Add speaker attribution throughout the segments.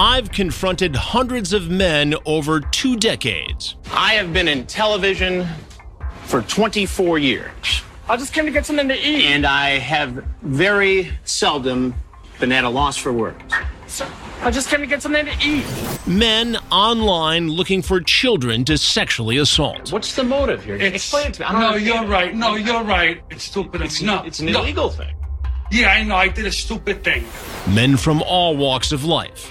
Speaker 1: I've confronted hundreds of men over two decades.
Speaker 2: I have been in television for 24 years.
Speaker 3: I just came to get something to eat.
Speaker 2: And I have very seldom been at a loss for words.
Speaker 3: Sir, I just came to get something to eat.
Speaker 1: Men online looking for children to sexually assault.
Speaker 2: What's the motive here?
Speaker 4: It's,
Speaker 2: Explain it to me. I don't
Speaker 4: no,
Speaker 2: understand.
Speaker 4: you're right. No, you're right. It's stupid. It's, not.
Speaker 2: It's an
Speaker 4: no.
Speaker 2: illegal thing.
Speaker 4: Yeah, I know. I did a stupid thing.
Speaker 1: Men from all walks of life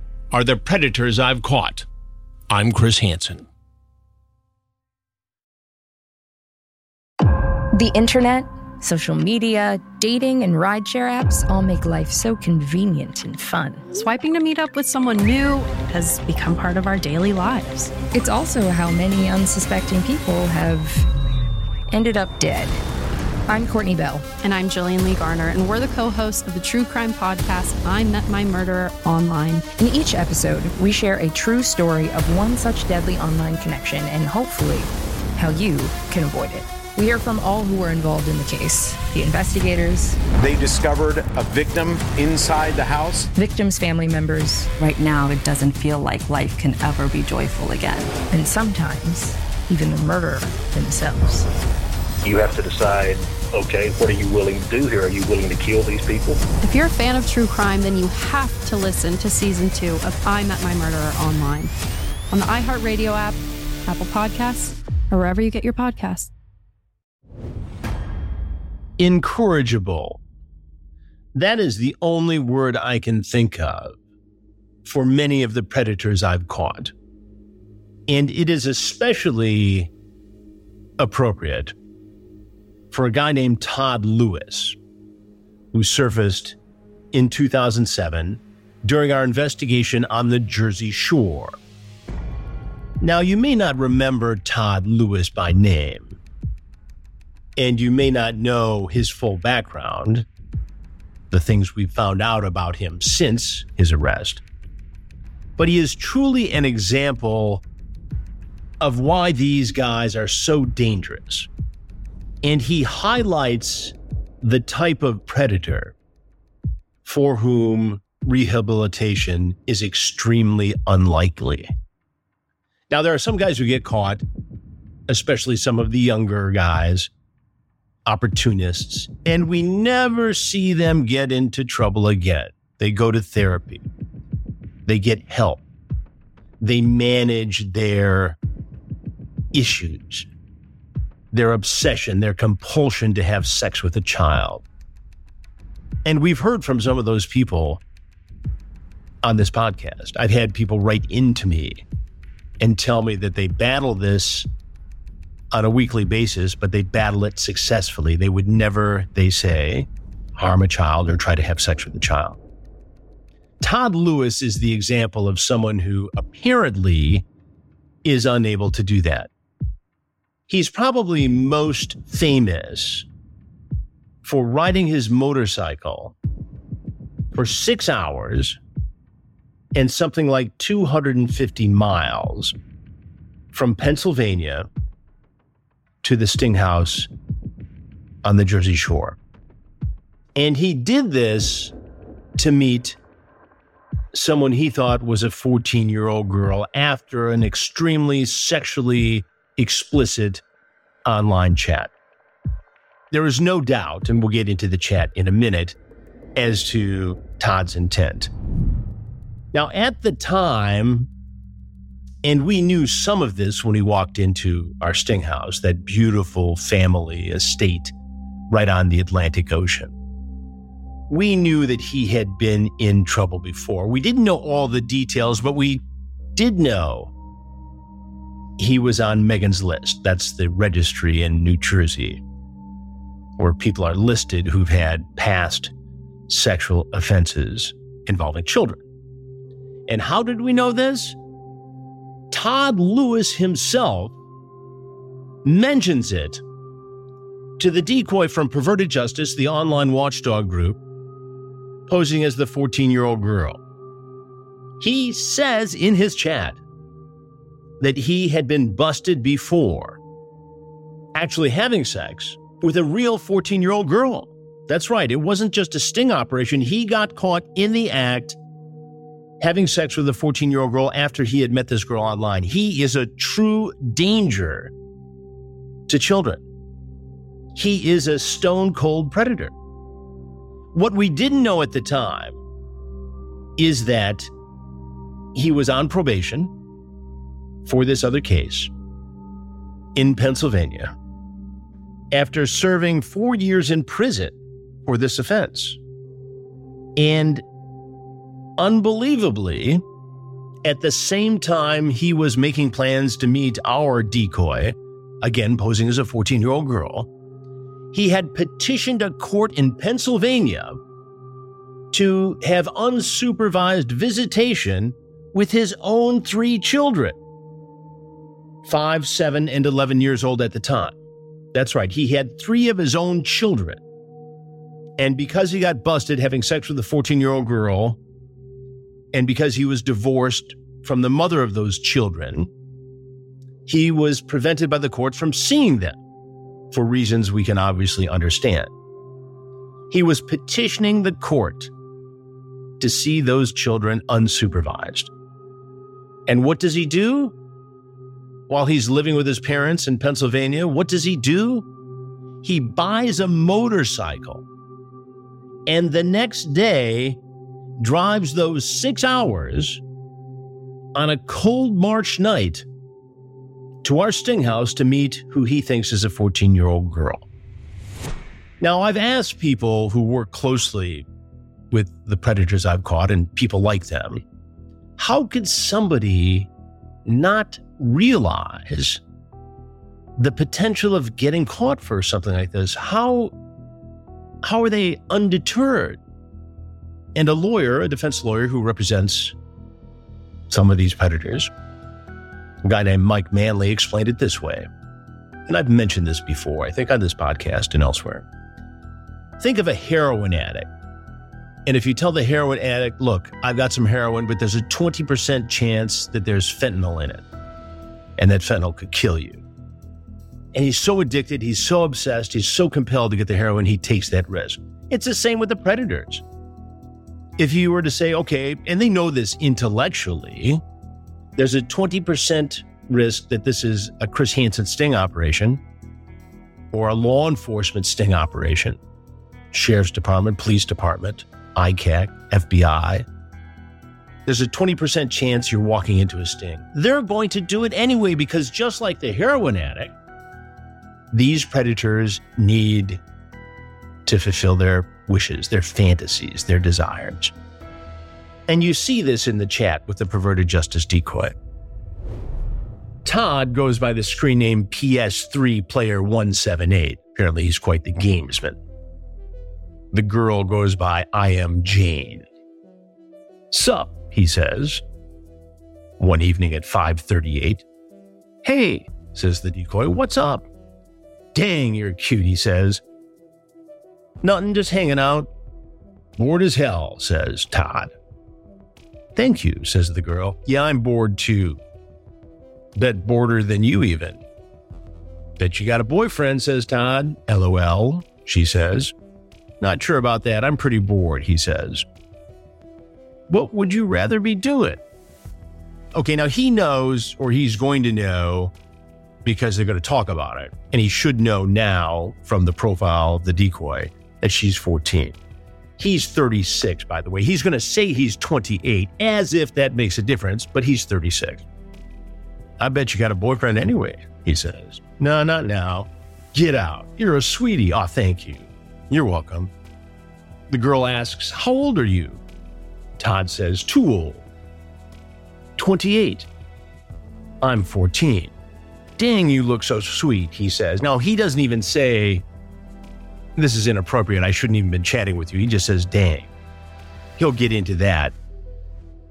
Speaker 1: are the predators I've caught. I'm Chris Hansen.
Speaker 5: The internet, social media, dating, and rideshare apps all make life so convenient and fun.
Speaker 6: Swiping to meet up with someone new has become part of our daily lives.
Speaker 5: It's also how many unsuspecting people have ended up dead. I'm Courtney Bell.
Speaker 6: And I'm Jillian Lee Garner, and we're the co hosts of the true crime podcast, I Met My Murderer Online.
Speaker 5: In each episode, we share a true story of one such deadly online connection and hopefully how you can avoid it. We hear from all who were involved in the case the investigators,
Speaker 7: They discovered a victim inside the house.
Speaker 5: victims' family members,
Speaker 8: Right now, it doesn't feel like life can ever be joyful again.
Speaker 5: and sometimes even the murderer themselves.
Speaker 9: You have to decide okay what are you willing to do here are you willing to kill these people
Speaker 6: If you're a fan of true crime, then you have to listen to season two of I Met My Murderer Online on the iHeartRadio app, Apple Podcasts, or wherever you get your podcasts.
Speaker 1: Incorrigible. That is the only word I can think of for many of the predators I've caught. And it is especially appropriate for a guy named Todd Lewis, who surfaced in 2007 during our investigation on the Jersey Shore. Now, you may not remember Todd Lewis by name, and you may not know his full background, the things we've found out about him since his arrest. But he is truly an example of why these guys are so dangerous. And he highlights the type of predator for whom rehabilitation is extremely unlikely. Now, there are some guys who get caught, especially some of the younger guys, opportunists, and we never see them get into trouble again. They go to therapy, they get help, they manage their issues, their obsession, their compulsion to have sex with a child. And we've heard from some of those people on this podcast. I've had people write into me and tell me that they battle this on a weekly basis, but they battle it successfully. They would never, they say, harm a child or try to have sex with a child. Todd Lewis is the example of someone who apparently is unable to do that. He's probably most famous for riding his motorcycle for six hours and something like 250 miles from Pennsylvania to the Sting House on the Jersey Shore. And he did this to meet someone he thought was a 14 year old girl after an extremely sexually explicit online chat. There is no doubt, and we'll get into the chat in a minute, as to Todd's intent. Now, at the time And we knew some of this when we walked into our Sting house, that beautiful family estate right on the Atlantic Ocean. We knew that he had been in trouble before. We didn't know all the details, but we did know he was on Megan's list. That's the registry in New Jersey, where people are listed who've had past sexual offenses involving children. And how did we know this? Todd Lewis himself mentions it to the decoy from Perverted Justice, the online watchdog group, posing as the 14 year old girl. He says in his chat that he had been busted before actually having sex with a real 14 year old girl. That's right, it wasn't just a sting operation. He got caught in the act having sex with a 14 year old girl after he had met this girl online. He is a true danger to children. He is a stone cold predator. What we didn't know at the time is that he was on probation for this other case in Pennsylvania after serving four years in prison for this offense. And unbelievably, at the same time he was making plans to meet our decoy, again posing as a 14 year old girl, he had petitioned a court in Pennsylvania to have unsupervised visitation with his own three children five, seven, and 11 years old at the time. That's right, he had three of his own children. And because he got busted having sex with a 14 year old girl, and because he was divorced from the mother of those children, he was prevented by the court from seeing them for reasons we can obviously understand. He was petitioning the court to see those children unsupervised. And what does he do? While he's living with his parents in Pennsylvania, what does he do? He buys a motorcycle and the next day drives those six hours on a cold March night to our sting house to meet who he thinks is a 14 year old girl. Now, I've asked people who work closely with the predators I've caught and people like them, how could somebody not realize the potential of getting caught for something like this? How, how are they undeterred? And a lawyer, a defense lawyer who represents some of these predators, a guy named Mike Manley explained it this way. And I've mentioned this before, I think on this podcast and elsewhere. Think of a heroin addict. And if you tell the heroin addict, look, I've got some heroin, but there's a 20% chance that there's fentanyl in it, and that fentanyl could kill you. And he's so addicted, he's so obsessed, he's so compelled to get the heroin, he takes that risk. It's the same with the predators. If you were to say, okay, and they know this intellectually, there's a 20% risk that this is a Chris Hansen sting operation or a law enforcement sting operation, sheriff's department, police department, ICAC, FBI. There's a 20% chance you're walking into a sting. They're going to do it anyway because just like the heroin addict, these predators need to fulfill their wishes, their fantasies, their desires. And you see this in the chat with the perverted justice decoy. Todd goes by the screen name PS3 Player 178. Apparently, he's quite the gamesman. The girl goes by I am Jane. Sup, he says. One evening at 538. Hey, says the decoy, what's up? Dang, you're cute, he says. Nothing, just hanging out. Bored as hell, says Todd. Thank you, says the girl. Yeah, I'm bored too. Bet border than you, even. Bet you got a boyfriend, says Todd. LOL, she says. Not sure about that. I'm pretty bored, he says. What would you rather be doing? Okay, now he knows, or he's going to know, because they're going to talk about it. And he should know now from the profile of the decoy that she's 14. He's 36, by the way. He's going to say he's 28 as if that makes a difference, but he's 36. I bet you got a boyfriend anyway, he says. No, not now. Get out. You're a sweetie. Aw, oh, thank you. You're welcome. The girl asks, How old are you? Todd says, Too old. 28. I'm 14. Dang, you look so sweet, he says. Now, he doesn't even say, This is inappropriate. I shouldn't even been chatting with you. He just says, Dang. He'll get into that,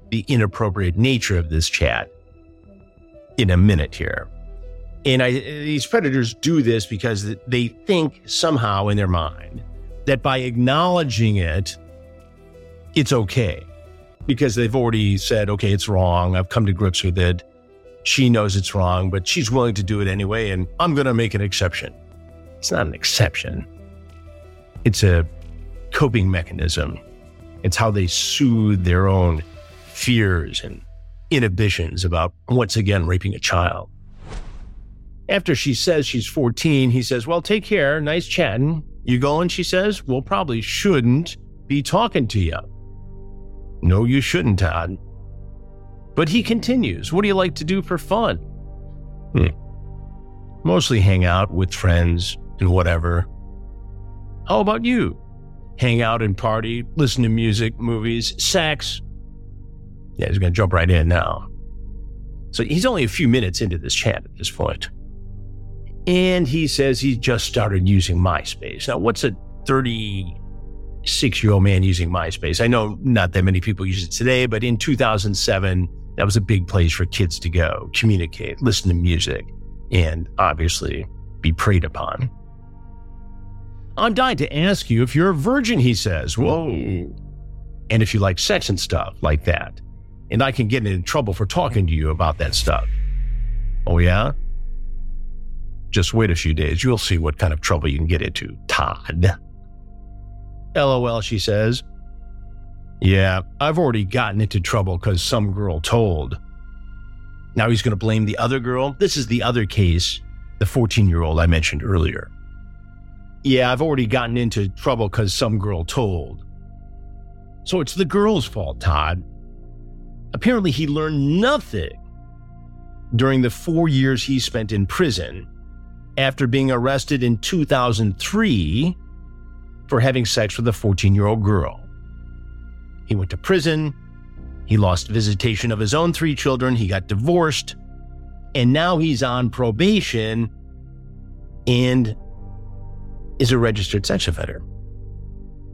Speaker 1: the inappropriate nature of this chat, in a minute here. And I, these predators do this because they think somehow in their mind that by acknowledging it, it's okay. Because they've already said, okay, it's wrong. I've come to grips with it. She knows it's wrong, but she's willing to do it anyway. And I'm going to make an exception. It's not an exception, it's a coping mechanism. It's how they soothe their own fears and inhibitions about once again raping a child. After she says she's 14, he says, Well, take care. Nice chatting. You going? She says, Well, probably shouldn't be talking to you. No, you shouldn't, Todd. But he continues, What do you like to do for fun? Hmm. Mostly hang out with friends and whatever. How about you? Hang out and party, listen to music, movies, sex. Yeah, he's going to jump right in now. So he's only a few minutes into this chat at this point. And he says he just started using MySpace. Now, what's a 36 year old man using MySpace? I know not that many people use it today, but in 2007, that was a big place for kids to go, communicate, listen to music, and obviously be preyed upon. I'm dying to ask you if you're a virgin, he says. Whoa. And if you like sex and stuff like that. And I can get in trouble for talking to you about that stuff. Oh, yeah? Just wait a few days. You'll see what kind of trouble you can get into, Todd. LOL, she says. Yeah, I've already gotten into trouble because some girl told. Now he's going to blame the other girl. This is the other case, the 14 year old I mentioned earlier. Yeah, I've already gotten into trouble because some girl told. So it's the girl's fault, Todd. Apparently, he learned nothing during the four years he spent in prison after being arrested in 2003 for having sex with a 14 year old girl. He went to prison, he lost visitation of his own three children, he got divorced, and now he's on probation and is a registered sex offender.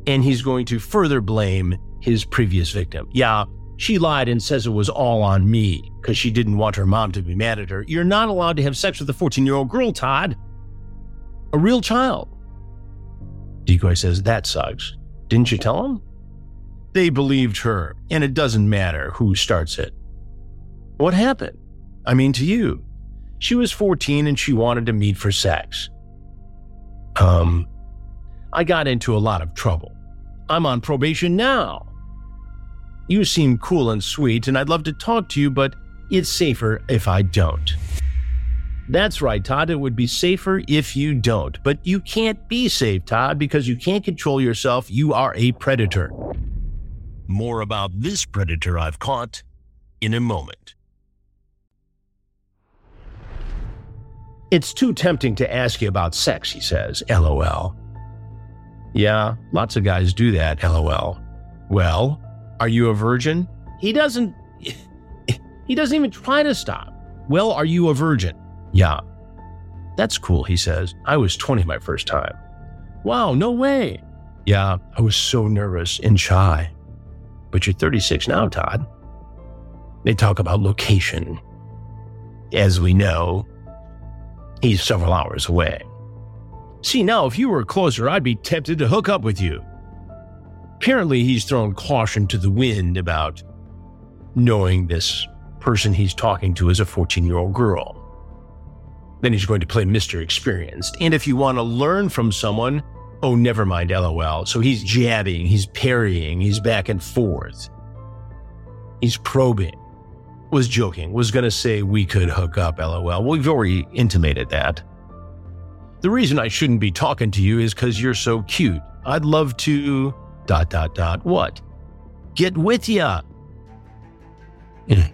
Speaker 1: And he's going to further blame his previous victim. Yeah, she lied and says it was all on me because she didn't want her mom to be mad at her. You're not allowed to have sex with a 14 year old girl, Todd. A real child. Decoy says, That sucks. Didn't you tell him? They believed her, and it doesn't matter who starts it. What happened? I mean, to you. She was 14 and she wanted to meet for sex. Um, I got into a lot of trouble. I'm on probation now. You seem cool and sweet, and I'd love to talk to you, but it's safer if I don't. That's right, Todd. It would be safer if you don't. But you can't be safe, Todd, because you can't control yourself. You are a predator. More about this predator I've caught in a moment. It's too tempting to ask you about sex, he says, lol. Yeah, lots of guys do that, lol. Well, are you a virgin? He doesn't. He doesn't even try to stop. Well, are you a virgin? Yeah. That's cool, he says. I was 20 my first time. Wow, no way. Yeah, I was so nervous and shy. But you're 36 now, Todd. They talk about location. As we know, he's several hours away. See, now, if you were closer, I'd be tempted to hook up with you. Apparently, he's thrown caution to the wind about knowing this person he's talking to is a 14 year old girl. Then he's going to play Mr. Experienced. And if you want to learn from someone, oh, never mind, lol. So he's jabbing, he's parrying, he's back and forth. He's probing. Was joking, was going to say we could hook up, lol. We've already intimated that. The reason I shouldn't be talking to you is because you're so cute. I'd love to dot dot dot what? Get with ya. Mm.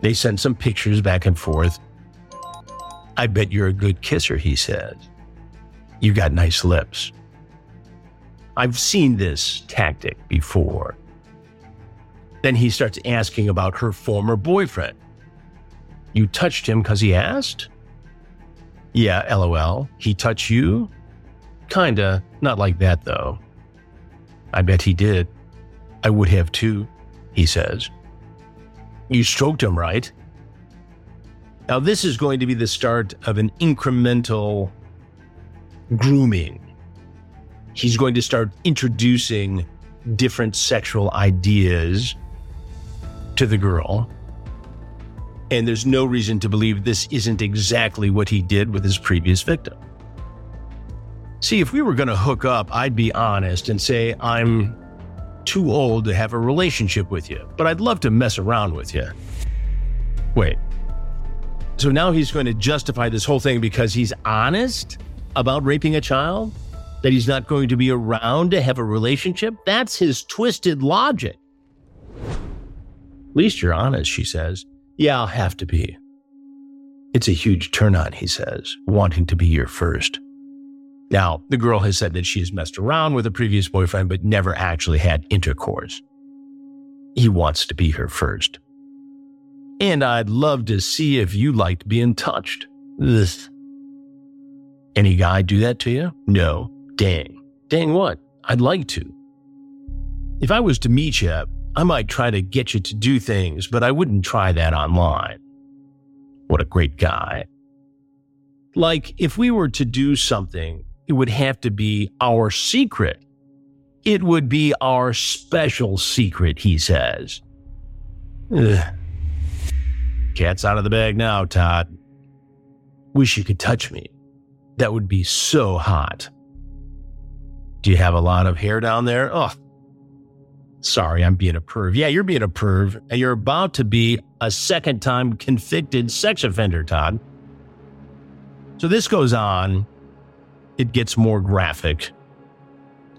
Speaker 1: They sent some pictures back and forth. I bet you're a good kisser, he says. You got nice lips. I've seen this tactic before. Then he starts asking about her former boyfriend. You touched him because he asked? Yeah, lol. He touched you? Kinda. Not like that, though. I bet he did. I would have too, he says. You stroked him, right? Now, this is going to be the start of an incremental grooming. He's going to start introducing different sexual ideas to the girl. And there's no reason to believe this isn't exactly what he did with his previous victim. See, if we were going to hook up, I'd be honest and say, I'm too old to have a relationship with you, but I'd love to mess around with you. Wait. So now he's going to justify this whole thing because he's honest about raping a child? That he's not going to be around to have a relationship? That's his twisted logic. At least you're honest, she says. Yeah, I'll have to be. It's a huge turn on, he says, wanting to be your first. Now, the girl has said that she has messed around with a previous boyfriend, but never actually had intercourse. He wants to be her first. And I'd love to see if you liked being touched. Ugh. Any guy do that to you? No. Dang. Dang what? I'd like to. If I was to meet you, I might try to get you to do things, but I wouldn't try that online. What a great guy. Like, if we were to do something it would have to be our secret. It would be our special secret, he says. Ugh. Cat's out of the bag now, Todd. Wish you could touch me. That would be so hot. Do you have a lot of hair down there? Oh, sorry, I'm being a perv. Yeah, you're being a perv, and you're about to be a second time convicted sex offender, Todd. So this goes on it gets more graphic.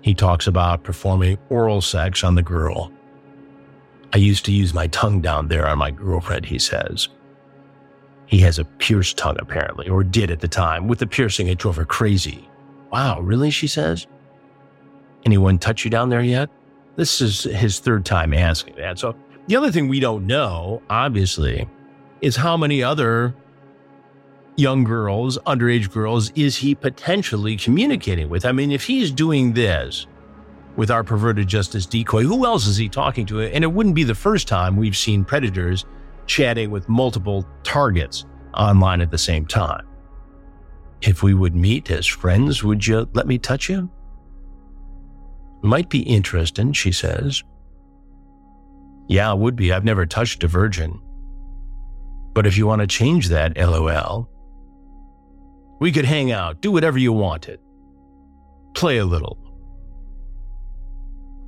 Speaker 1: He talks about performing oral sex on the girl. I used to use my tongue down there on my girlfriend, he says. He has a pierced tongue, apparently, or did at the time. With the piercing, it drove her crazy. Wow, really? She says. Anyone touch you down there yet? This is his third time asking that. So, the other thing we don't know, obviously, is how many other young girls, underage girls, is he potentially communicating with? I mean, if he's doing this with our perverted justice decoy, who else is he talking to? And it wouldn't be the first time we've seen predators chatting with multiple targets online at the same time. If we would meet as friends, would you let me touch you? Might be interesting, she says. Yeah, it would be. I've never touched a virgin. But if you want to change that, lol, we could hang out, do whatever you wanted, play a little.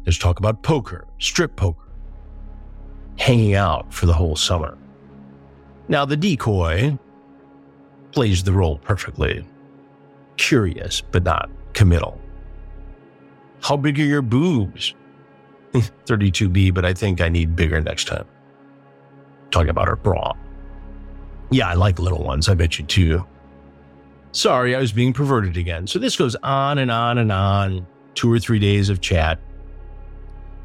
Speaker 1: Let's talk about poker, strip poker, hanging out for the whole summer. Now, the decoy plays the role perfectly. Curious, but not committal. How big are your boobs? 32B, but I think I need bigger next time. Talking about her bra. Yeah, I like little ones. I bet you too. Sorry, I was being perverted again. So this goes on and on and on. Two or three days of chat.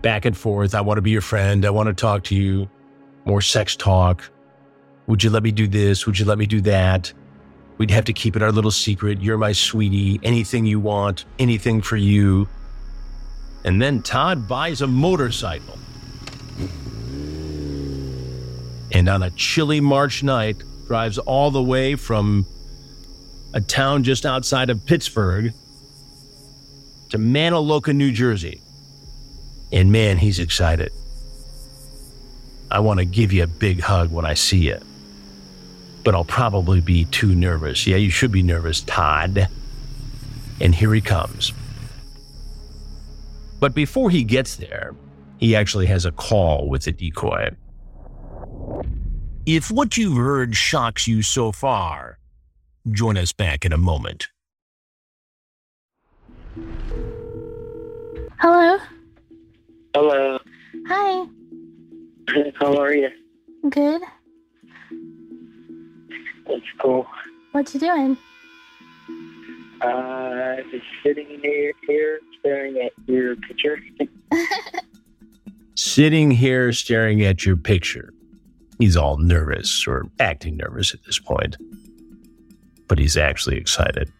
Speaker 1: Back and forth. I want to be your friend. I want to talk to you. More sex talk. Would you let me do this? Would you let me do that? We'd have to keep it our little secret. You're my sweetie. Anything you want, anything for you. And then Todd buys a motorcycle. And on a chilly March night, drives all the way from a town just outside of Pittsburgh, to Manahawkin, New Jersey. And man, he's excited. I want to give you a big hug when I see you. But I'll probably be too nervous. Yeah, you should be nervous, Todd. And here he comes. But before he gets there, he actually has a call with the decoy. If what you've heard shocks you so far, Join us back in a moment.
Speaker 10: Hello.
Speaker 9: Hello.
Speaker 10: Hi.
Speaker 9: How are you?
Speaker 10: Good. That's cool.
Speaker 11: What you doing?
Speaker 10: Uh, just sitting here, here staring at your picture.
Speaker 1: Sitting here staring at your picture. He's all nervous or acting nervous at this point, but he's actually excited.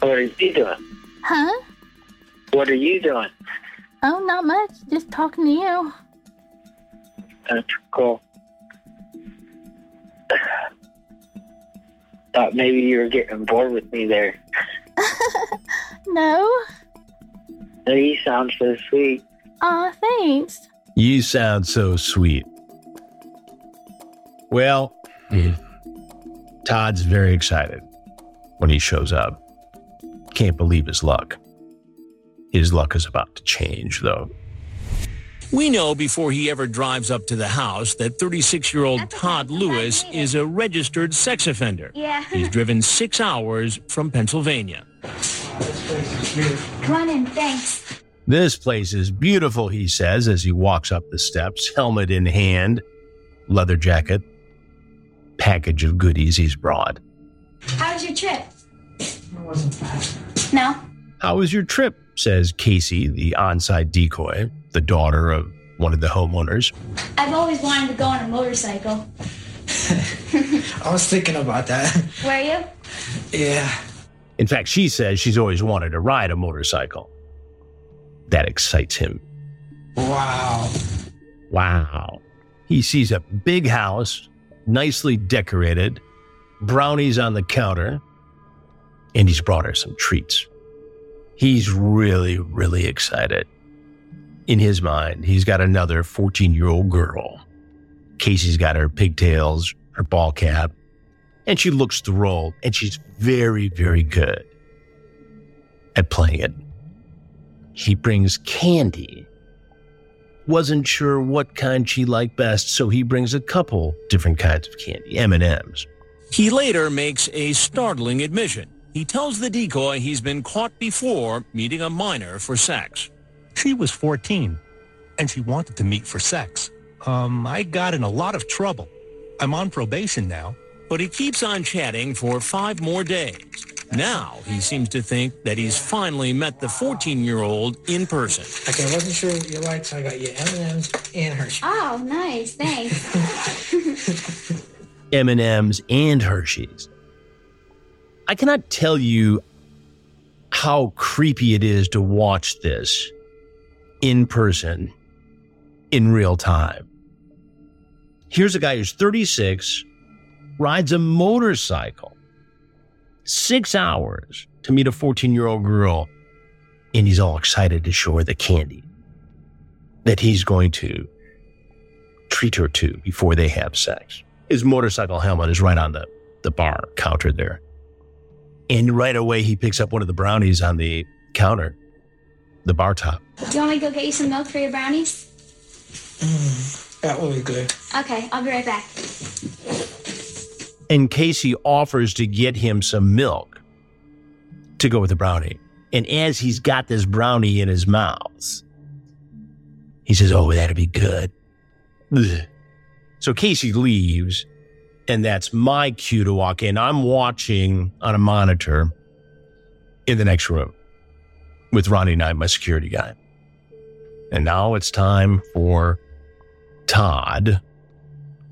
Speaker 10: What are you doing?
Speaker 11: Huh?
Speaker 10: What are you doing?
Speaker 11: Oh, not much. Just talking to you.
Speaker 10: That's cool. Thought maybe you were getting bored with me there.
Speaker 11: No?
Speaker 10: You sound so sweet.
Speaker 11: Aw, thanks.
Speaker 1: You sound so sweet. Well, Todd's very excited when he shows up. Can't believe his luck. His luck is about to change, though.
Speaker 12: We know before he ever drives up to the house that 36 year old Todd Lewis is a registered sex offender.
Speaker 11: Yeah.
Speaker 12: He's driven six hours from Pennsylvania. This place is beautiful.
Speaker 11: Come on in, thanks.
Speaker 1: This place is beautiful, he says as he walks up the steps, helmet in hand, leather jacket, package of goodies he's brought.
Speaker 11: How was your trip? No?
Speaker 1: How was your trip? Says Casey, the on-site decoy, the daughter of one of the homeowners.
Speaker 11: I've always wanted to go on a motorcycle.
Speaker 13: I was thinking about that.
Speaker 11: Were you?
Speaker 13: Yeah.
Speaker 1: In fact, she says she's always wanted to ride a motorcycle. That excites him.
Speaker 13: Wow.
Speaker 1: Wow. He sees a big house, nicely decorated, brownies on the counter, and he's brought her some treats. He's really, really excited. In his mind, he's got another 14 year old girl. Casey's got her pigtails, her ball cap, and she looks the role, and she's very, very good at playing it. He brings candy. Wasn't sure what kind she liked best, so he brings a couple different kinds of candy, M&Ms.
Speaker 12: He later makes a startling admission. He tells the decoy he's been caught before meeting a minor for sex.
Speaker 14: She was 14, and she wanted to meet for sex. Um, I got in a lot of trouble. I'm on probation now.
Speaker 12: But he keeps on chatting for five more days. Now he seems to think that he's finally met the 14-year-old in person.
Speaker 13: Okay, I wasn't sure what you liked, so I got you M&M's and Hershey.
Speaker 11: Oh, nice. Thanks.
Speaker 1: M&Ms and Hershey's. I cannot tell you how creepy it is to watch this in person in real time. Here's a guy who's 36, rides a motorcycle, six hours to meet a 14 year old girl, and he's all excited to show her the candy that he's going to treat her to before they have sex. His motorcycle helmet is right on the, the bar counter there. And right away, he picks up one of the brownies on the counter, the bar top.
Speaker 11: Do you want me to go get you some milk for your brownies?
Speaker 13: Mm, that will be good.
Speaker 11: Okay, I'll be right back.
Speaker 1: And Casey offers to get him some milk to go with the brownie. And as he's got this brownie in his mouth, he says, Oh, that'd be good. Ugh. So Casey leaves, and that's my cue to walk in. I'm watching on a monitor in the next room with Ronnie Knight, my security guy. And now it's time for Todd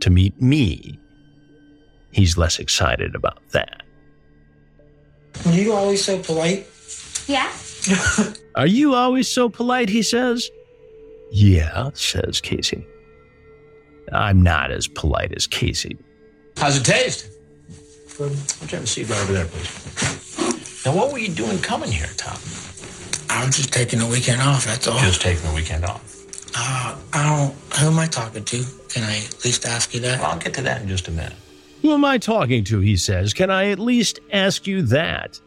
Speaker 1: to meet me. He's less excited about that.
Speaker 13: Are you always so polite?
Speaker 11: Yeah?
Speaker 1: Are you always so polite? He says. Yeah, says Casey. I'm not as polite as Casey.
Speaker 2: How's it taste?
Speaker 13: Good.
Speaker 2: Would you have a seat right over there, please? Now, what were you doing coming here, Tom?
Speaker 13: I was just taking the weekend off, that's all.
Speaker 2: Just taking the weekend off.
Speaker 13: Uh, I don't. Who am I talking to? Can I at least ask you that?
Speaker 2: Well, I'll get to that in just a minute.
Speaker 1: Who am I talking to? He says. Can I at least ask you that?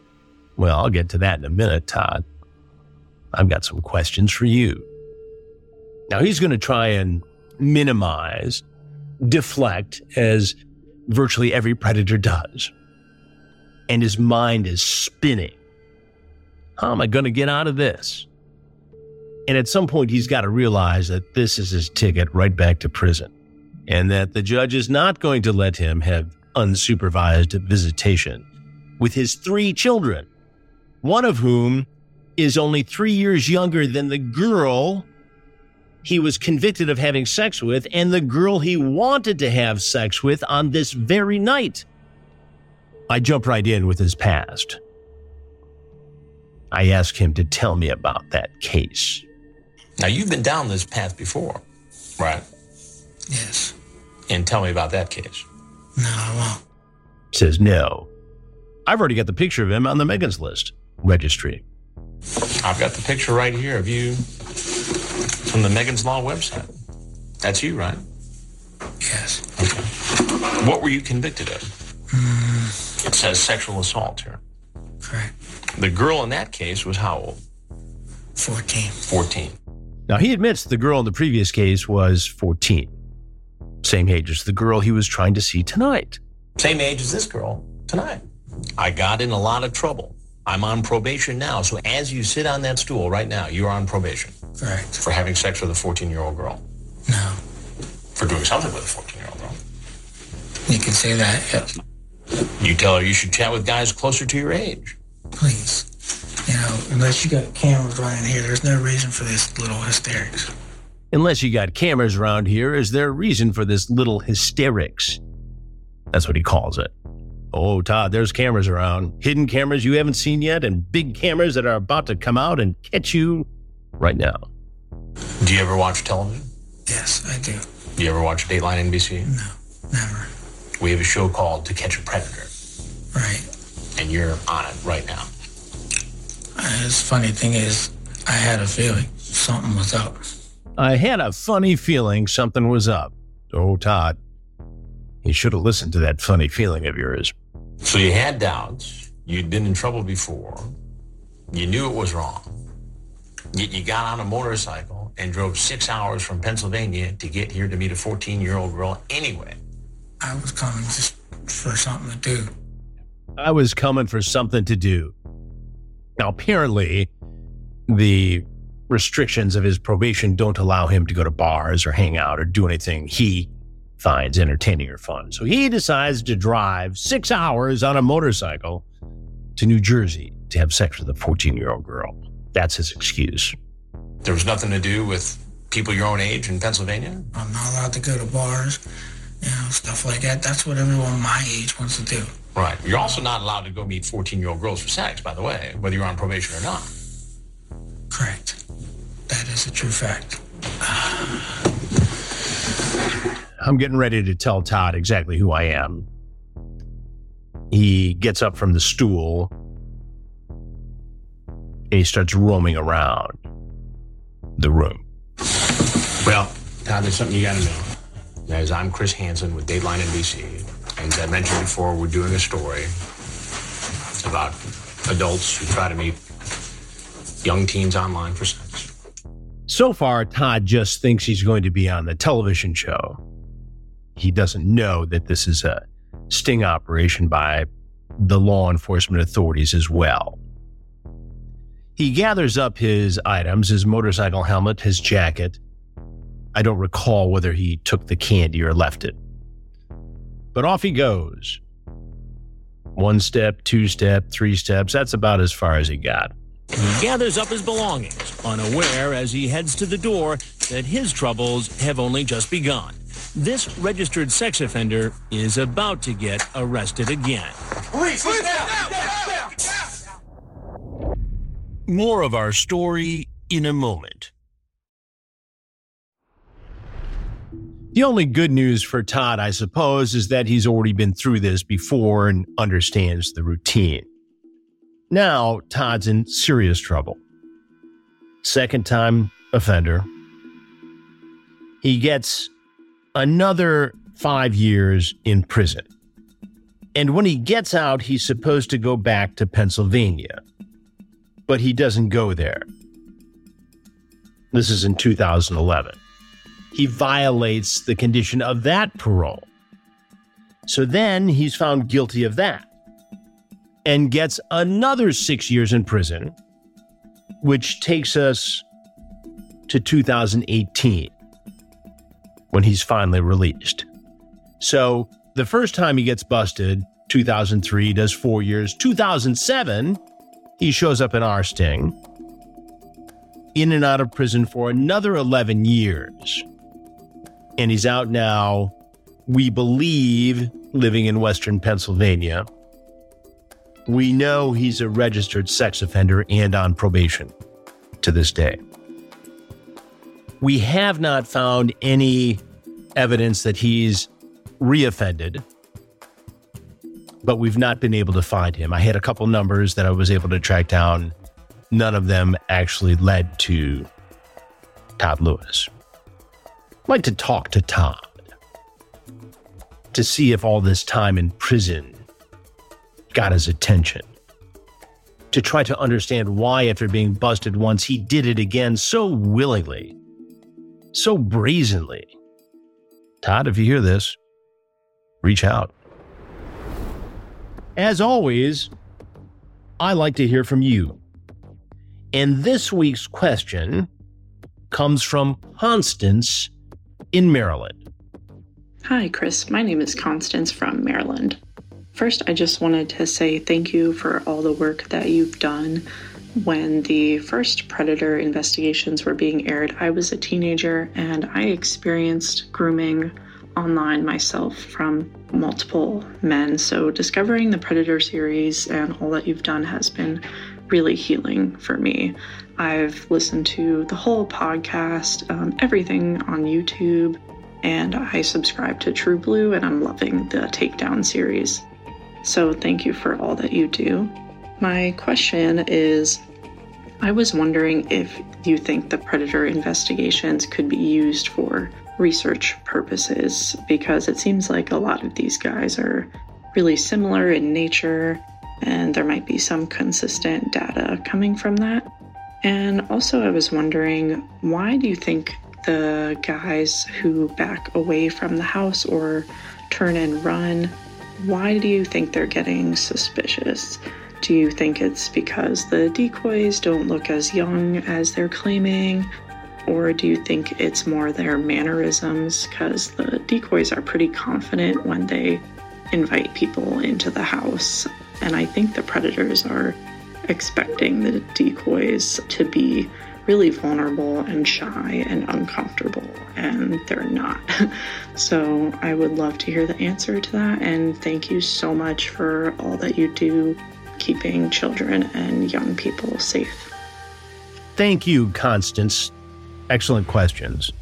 Speaker 1: Well, I'll get to that in a minute, Todd. I've got some questions for you. Now, he's going to try and minimize, deflect, as virtually every predator does. And his mind is spinning. How am I going to get out of this? And at some point, he's got to realize that this is his ticket right back to prison and that the judge is not going to let him have unsupervised visitation with his three children, one of whom is only three years younger than the girl he was convicted of having sex with and the girl he wanted to have sex with on this very night. I jump right in with his past. I ask him to tell me about that case.
Speaker 12: Now, you've been down this path before, right?
Speaker 13: Yes.
Speaker 12: And tell me about that case.
Speaker 13: No, I won't.
Speaker 1: Says no. I've already got the picture of him on the Megan's list registry.
Speaker 12: I've got the picture right here of you from the Megan's Law website. That's you, right?
Speaker 13: Yes.
Speaker 12: Okay. What were you convicted of?
Speaker 13: Mm,
Speaker 12: It says sexual assault here.
Speaker 13: correct.
Speaker 12: The girl in that case was how old?
Speaker 13: 14.
Speaker 12: 14.
Speaker 1: Now, he admits the girl in the previous case was 14, same age as the girl he was trying to see tonight.
Speaker 12: Same age as this girl tonight. I got in a lot of trouble. I'm on probation now. So as you sit on that stool right now, you're on probation
Speaker 13: Correct.
Speaker 12: for having sex with a 14 year old girl.
Speaker 13: No.
Speaker 12: For doing something with a 14 year old girl.
Speaker 13: You can say that, yes.
Speaker 12: You tell her you should chat with guys closer to your age.
Speaker 13: Please. You know, unless you got cameras running here, there's no reason for this little hysterics.
Speaker 1: Unless you got cameras around here, is there a reason for this little hysterics? That's what he calls it. Oh, Todd, there's cameras around. Hidden cameras you haven't seen yet, and big cameras that are about to come out and catch you right now.
Speaker 12: Do you ever watch television?
Speaker 13: Yes, I do.
Speaker 12: Do you ever watch Dateline NBC?
Speaker 13: No, never.
Speaker 12: We have a show called To Catch a Predator,
Speaker 13: Right.
Speaker 12: and you're on it right now.
Speaker 13: Uh, the funny thing is, I had a feeling something was up.
Speaker 1: I had a funny feeling something was up. Oh, Todd, you should have listened to that funny feeling of yours.
Speaker 12: So you had doubts. You'd been in trouble before. You knew it was wrong. Yet you got on a motorcycle and drove six hours from Pennsylvania to get here to meet a 14 year old girl anyway.
Speaker 13: I was coming just for something to do.
Speaker 1: I was coming for something to do. Now, apparently, the restrictions of his probation don't allow him to go to bars or hang out or do anything he finds entertaining or fun. So he decides to drive six hours on a motorcycle to New Jersey to have sex with a 14 year old girl. That's his excuse.
Speaker 12: There was nothing to do with people your own age in Pennsylvania?
Speaker 13: I'm not allowed to go to bars, you know, stuff like that. That's what everyone my age wants to do.
Speaker 12: Right. You're also not allowed to go meet 14 year old girls for sex, by the way, whether you're on probation or not.
Speaker 13: Correct. That is a true fact.
Speaker 1: I'm getting ready to tell Todd exactly who I am. He gets up from the stool and he starts roaming around the room.
Speaker 12: Well, Todd, there's something you got to know. That is, I'm Chris Hansen with Dateline NBC. And as I mentioned before, we're doing a story about adults who try to meet young teens online for sex.
Speaker 1: So far, Todd just thinks he's going to be on the television show. He doesn't know that this is a sting operation by the law enforcement authorities as well. He gathers up his items his motorcycle helmet, his jacket. I don't recall whether he took the candy or left it. But off he goes. One step, two step, three steps. That's about as far as he got.
Speaker 12: He gathers up his belongings, unaware as he heads to the door that his troubles have only just begun. This registered sex offender is about to get arrested again.
Speaker 3: Police!
Speaker 1: More of our story in a moment. The only good news for Todd, I suppose, is that he's already been through this before and understands the routine. Now, Todd's in serious trouble. Second time offender. He gets another five years in prison. And when he gets out, he's supposed to go back to Pennsylvania. But he doesn't go there. This is in 2011. He violates the condition of that parole. So then he's found guilty of that and gets another six years in prison, which takes us to 2018 when he's finally released. So the first time he gets busted, 2003, does four years. 2007, he shows up in our sting, in and out of prison for another 11 years. And he's out now, we believe, living in Western Pennsylvania. We know he's a registered sex offender and on probation to this day. We have not found any evidence that he's reoffended, but we've not been able to find him. I had a couple numbers that I was able to track down. None of them actually led to Todd Lewis. I'd like to talk to Todd to see if all this time in prison got his attention. To try to understand why, after being busted once, he did it again so willingly, so brazenly. Todd, if you hear this, reach out. As always, I like to hear from you. And this week's question comes from Constance in Maryland.
Speaker 15: Hi, Chris. My name is Constance from Maryland. First, I just wanted to say thank you for all the work that you've done. When the first Predator investigations were being aired, I was a teenager and I experienced grooming online myself from multiple men. So, discovering the Predator series and all that you've done has been really healing for me. I've listened to the whole podcast, um, everything on YouTube, and I subscribe to TruBlu, and I'm loving the Takedown series. So, thank you for all that you do. My question is I was wondering if you think the Predator investigations could be used for research purposes because it seems like a lot of these guys are really similar in nature and there might be some consistent data coming from that. And also, I was wondering why do you think the guys who back away from the house or turn and run, why do you think they're getting suspicious? Do you think it's because the decoys don't look as young as they're claiming? Or do you think it's more their mannerisms? Because the decoys are pretty confident when they invite people into the house. And I think the predators are expecting the decoys to be really vulnerable and shy and uncomfortable, and they're not. so I would love to hear the answer to that. And thank you so much for all that you do keeping children and young people safe.
Speaker 1: Thank you, Constance. Excellent questions.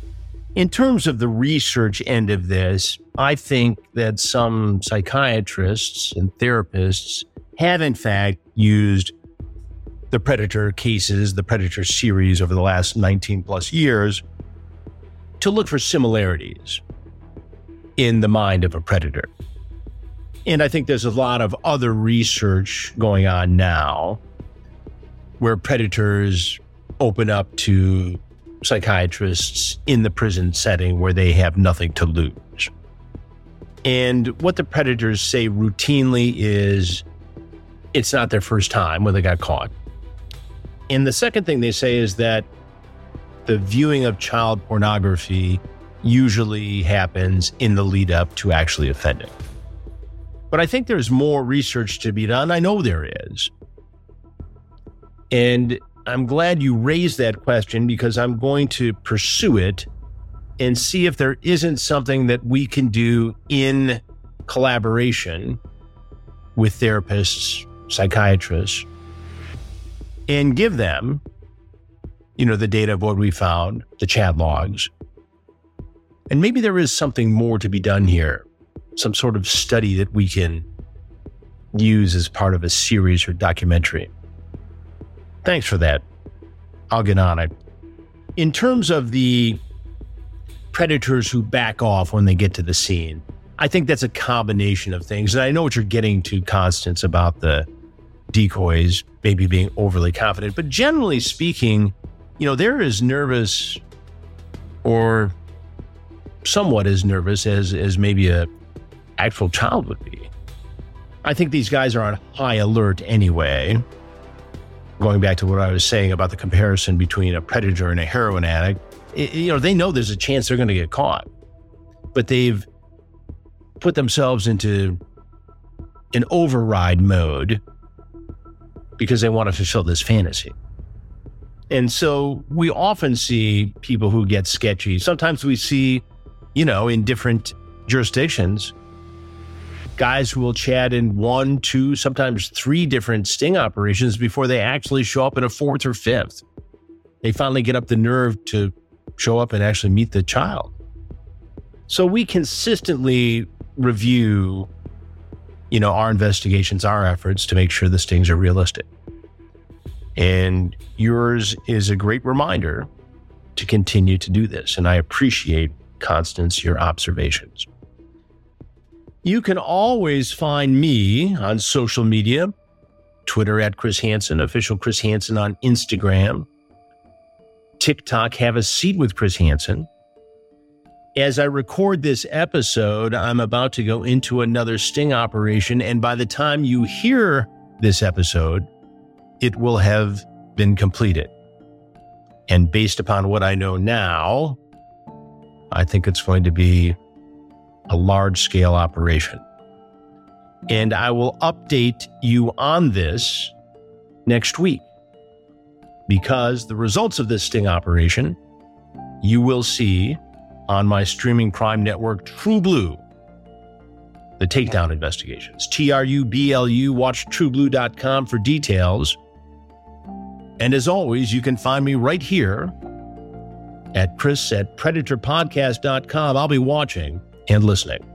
Speaker 1: In terms of the research end of this, I think that some psychiatrists and therapists have, in fact, used the Predator cases, the Predator series over the last 19 plus years to look for similarities in the mind of a predator. And I think there's a lot of other research going on now where predators open up to psychiatrists in the prison setting where they have nothing to lose. And what the predators say routinely is it's not their first time when they got caught. And the second thing they say is that the viewing of child pornography usually happens in the lead up to actually offending. But I think there's more research to be done. I know there is. And I'm glad you raised that question because I'm going to pursue it and see if there isn't something that we can do in collaboration with therapists, psychiatrists, and give them, you know, the data of what we found, the chat logs. And maybe there is something more to be done here, some sort of study that we can use as part of a series or documentary. Thanks for that. I'll get on it. In terms of the predators who back off when they get to the scene, I think that's a combination of things. And I know what you're getting to, Constance, about the decoys maybe being overly confident. But generally speaking, you know, they're as nervous or somewhat as nervous as, as maybe a actual child would be. I think these guys are on high alert anyway going back to what I was saying about the comparison between a predator and a heroin addict, it, you know, they know there's a chance they're going to get caught, but they've put themselves into an override mode because they want to fulfill this fantasy. And so we often see people who get sketchy. Sometimes we see, you know, in different jurisdictions, guys who will chat in one, two, sometimes three different sting operations before they actually show up in a fourth or fifth. They finally get up the nerve to show up and actually meet the child. So we consistently review, you know, our investigations, our efforts to make sure the stings are realistic. And yours is a great reminder to continue to do this. And I appreciate, Constance, your observations. You can always find me on social media Twitter at Chris Hansen, official Chris Hansen on Instagram, TikTok, have a seat with Chris Hansen. As I record this episode, I'm about to go into another sting operation. And by the time you hear this episode, it will have been completed. And based upon what I know now, I think it's going to be a large scale operation. And I will update you on this next week because the results of this sting operation you will see on my streaming crime network, TruBlu, the takedown investigations. T R U B L U, watch trublu.com for details. And as always, you can find me right here at Chris at PredatorPodcast.com. I'll be watching and listening.